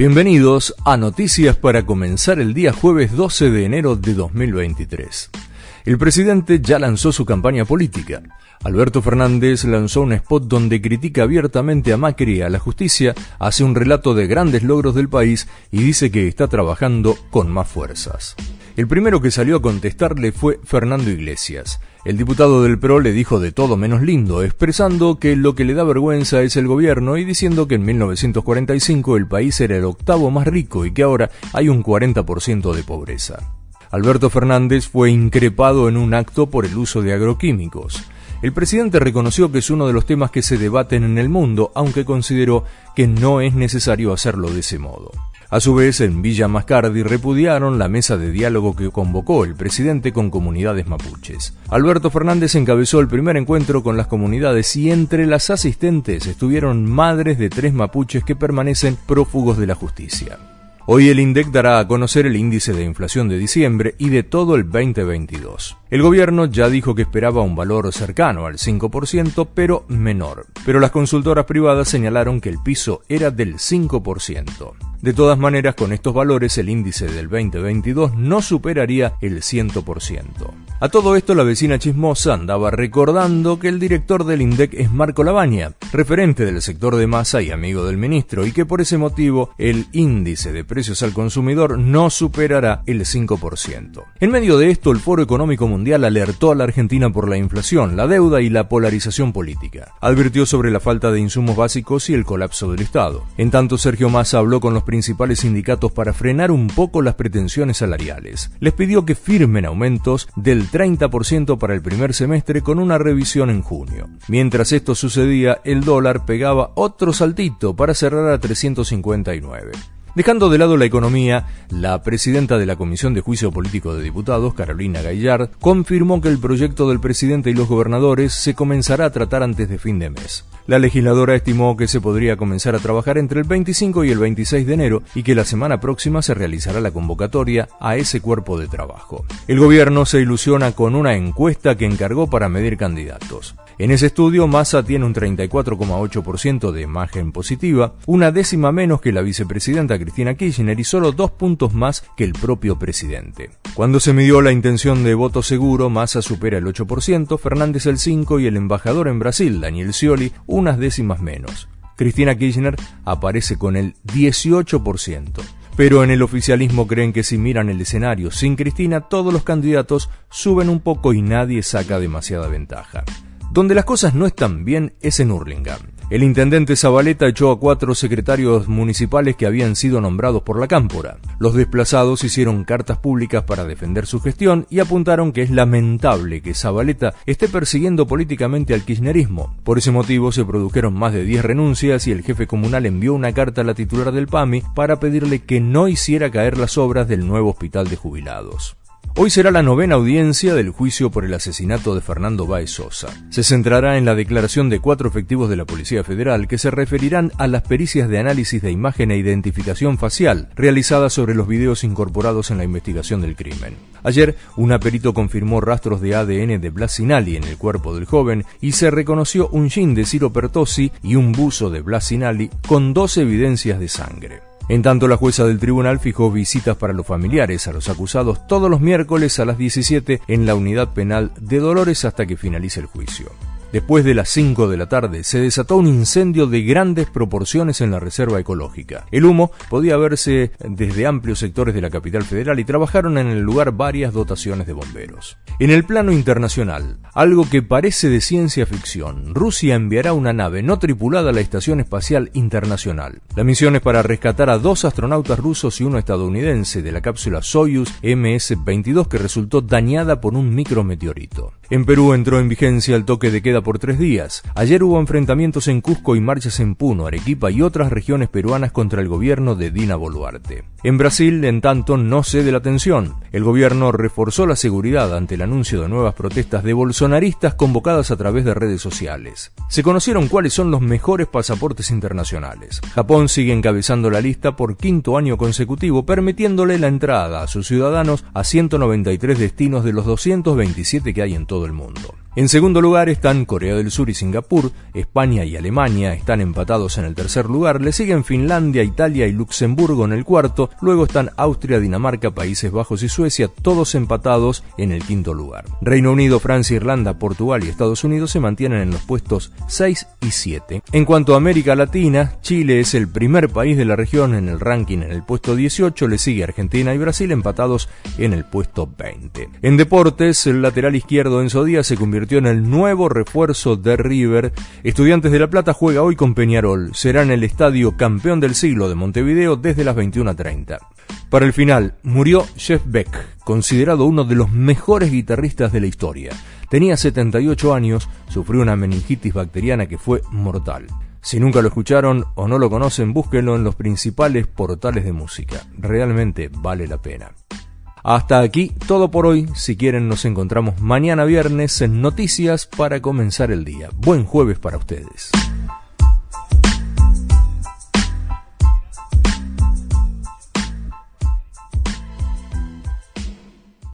Bienvenidos a Noticias para comenzar el día jueves 12 de enero de 2023. El presidente ya lanzó su campaña política. Alberto Fernández lanzó un spot donde critica abiertamente a Macri y a la justicia, hace un relato de grandes logros del país y dice que está trabajando con más fuerzas. El primero que salió a contestarle fue Fernando Iglesias. El diputado del PRO le dijo de todo menos lindo, expresando que lo que le da vergüenza es el gobierno y diciendo que en 1945 el país era el octavo más rico y que ahora hay un 40% de pobreza. Alberto Fernández fue increpado en un acto por el uso de agroquímicos. El presidente reconoció que es uno de los temas que se debaten en el mundo, aunque consideró que no es necesario hacerlo de ese modo. A su vez, en Villa Mascardi repudiaron la mesa de diálogo que convocó el presidente con comunidades mapuches. Alberto Fernández encabezó el primer encuentro con las comunidades y entre las asistentes estuvieron madres de tres mapuches que permanecen prófugos de la justicia. Hoy el INDEC dará a conocer el índice de inflación de diciembre y de todo el 2022. El gobierno ya dijo que esperaba un valor cercano al 5%, pero menor. Pero las consultoras privadas señalaron que el piso era del 5%. De todas maneras, con estos valores el índice del 2022 no superaría el 100%. A todo esto la vecina chismosa andaba recordando que el director del INDEC es Marco Labaña, referente del sector de masa y amigo del ministro, y que por ese motivo el índice de precios al consumidor no superará el 5%. En medio de esto, el Foro Económico Mundial alertó a la Argentina por la inflación, la deuda y la polarización política. Advirtió sobre la falta de insumos básicos y el colapso del Estado. En tanto, Sergio Massa habló con los principales sindicatos para frenar un poco las pretensiones salariales. Les pidió que firmen aumentos del 30% para el primer semestre con una revisión en junio. Mientras esto sucedía, el dólar pegaba otro saltito para cerrar a 359. Dejando de lado la economía, la presidenta de la Comisión de Juicio Político de Diputados, Carolina Gaillard, confirmó que el proyecto del presidente y los gobernadores se comenzará a tratar antes de fin de mes. La legisladora estimó que se podría comenzar a trabajar entre el 25 y el 26 de enero y que la semana próxima se realizará la convocatoria a ese cuerpo de trabajo. El gobierno se ilusiona con una encuesta que encargó para medir candidatos. En ese estudio, Massa tiene un 34,8% de imagen positiva, una décima menos que la vicepresidenta Cristina Kirchner y solo dos puntos más que el propio presidente. Cuando se midió la intención de voto seguro, Massa supera el 8%, Fernández el 5% y el embajador en Brasil, Daniel Scioli, unas décimas menos. Cristina Kirchner aparece con el 18%. Pero en el oficialismo creen que si miran el escenario sin Cristina, todos los candidatos suben un poco y nadie saca demasiada ventaja. Donde las cosas no están bien es en Hurlingham. El intendente Zabaleta echó a cuatro secretarios municipales que habían sido nombrados por la Cámpora. Los desplazados hicieron cartas públicas para defender su gestión y apuntaron que es lamentable que Zabaleta esté persiguiendo políticamente al kirchnerismo. Por ese motivo se produjeron más de 10 renuncias y el jefe comunal envió una carta a la titular del PAMI para pedirle que no hiciera caer las obras del nuevo hospital de jubilados. Hoy será la novena audiencia del juicio por el asesinato de Fernando Baez Sosa. Se centrará en la declaración de cuatro efectivos de la Policía Federal que se referirán a las pericias de análisis de imagen e identificación facial realizadas sobre los videos incorporados en la investigación del crimen. Ayer, un perito confirmó rastros de ADN de Blasinali en el cuerpo del joven y se reconoció un jean de Ciro Pertossi y un buzo de Blasinali con dos evidencias de sangre. En tanto, la jueza del tribunal fijó visitas para los familiares a los acusados todos los miércoles a las 17 en la unidad penal de Dolores hasta que finalice el juicio. Después de las 5 de la tarde se desató un incendio de grandes proporciones en la reserva ecológica. El humo podía verse desde amplios sectores de la capital federal y trabajaron en el lugar varias dotaciones de bomberos. En el plano internacional, algo que parece de ciencia ficción, Rusia enviará una nave no tripulada a la Estación Espacial Internacional. La misión es para rescatar a dos astronautas rusos y uno estadounidense de la cápsula Soyuz MS-22 que resultó dañada por un micrometeorito. En Perú entró en vigencia el toque de queda por tres días. Ayer hubo enfrentamientos en Cusco y marchas en Puno, Arequipa y otras regiones peruanas contra el gobierno de Dina Boluarte. En Brasil, en tanto, no cede la tensión. El gobierno reforzó la seguridad ante el anuncio de nuevas protestas de bolsonaristas convocadas a través de redes sociales. Se conocieron cuáles son los mejores pasaportes internacionales. Japón sigue encabezando la lista por quinto año consecutivo, permitiéndole la entrada a sus ciudadanos a 193 destinos de los 227 que hay en todo el mundo. En segundo lugar están Corea del Sur y Singapur, España y Alemania están empatados en el tercer lugar, le siguen Finlandia, Italia y Luxemburgo en el cuarto, luego están Austria, Dinamarca, Países Bajos y Suecia, todos empatados en el quinto lugar. Reino Unido, Francia, Irlanda, Portugal y Estados Unidos se mantienen en los puestos 6 y 7. En cuanto a América Latina, Chile es el primer país de la región en el ranking en el puesto 18, le sigue Argentina y Brasil empatados en el puesto 20. En deportes, el lateral izquierdo Enzo Díaz se convirtió en el nuevo refuerzo de River. Estudiantes de La Plata juega hoy con Peñarol. Será en el estadio campeón del siglo de Montevideo desde las 21.30. Para el final, murió Jeff Beck, considerado uno de los mejores guitarristas de la historia. Tenía 78 años, sufrió una meningitis bacteriana que fue mortal. Si nunca lo escucharon o no lo conocen, búsquenlo en los principales portales de música. Realmente vale la pena. Hasta aquí todo por hoy. Si quieren nos encontramos mañana viernes en Noticias para comenzar el día. Buen jueves para ustedes.